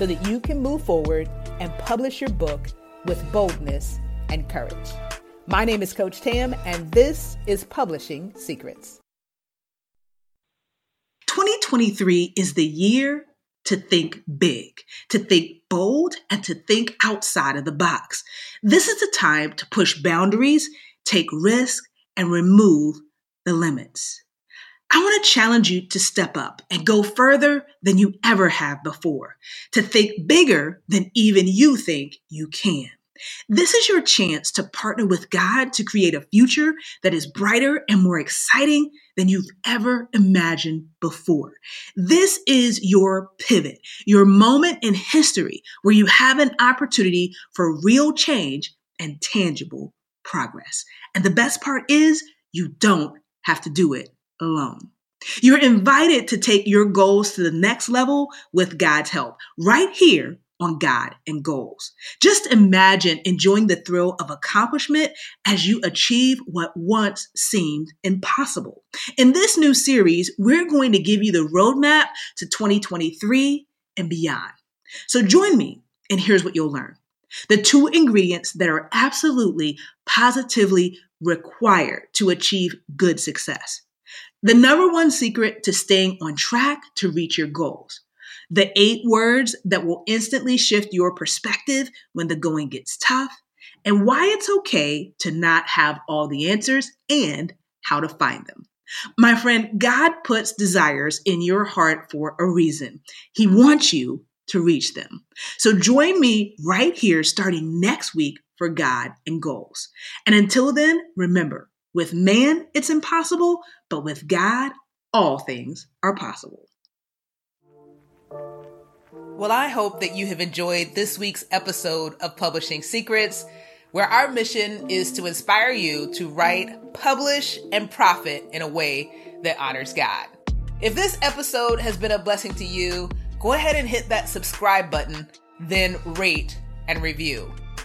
so that you can move forward and publish your book with boldness and courage. My name is Coach Tam, and this is Publishing Secrets. 2023 is the year to think big, to think bold, and to think outside of the box. This is the time to push boundaries take risks, and remove the limits. I want to challenge you to step up and go further than you ever have before, to think bigger than even you think you can. This is your chance to partner with God to create a future that is brighter and more exciting than you've ever imagined before. This is your pivot, your moment in history where you have an opportunity for real change and tangible progress. And the best part is you don't have to do it alone. You're invited to take your goals to the next level with God's help right here on God and Goals. Just imagine enjoying the thrill of accomplishment as you achieve what once seemed impossible. In this new series, we're going to give you the roadmap to 2023 and beyond. So join me, and here's what you'll learn. The two ingredients that are absolutely, positively required to achieve good success. The number one secret to staying on track to reach your goals. The eight words that will instantly shift your perspective when the going gets tough, and why it's okay to not have all the answers and how to find them. My friend, God puts desires in your heart for a reason. He wants you to reach them. So join me right here starting next week for God and goals. And until then, remember, with man, it's impossible, but with God, all things are possible. Well, I hope that you have enjoyed this week's episode of Publishing Secrets, where our mission is to inspire you to write, publish, and profit in a way that honors God. If this episode has been a blessing to you, go ahead and hit that subscribe button, then rate and review.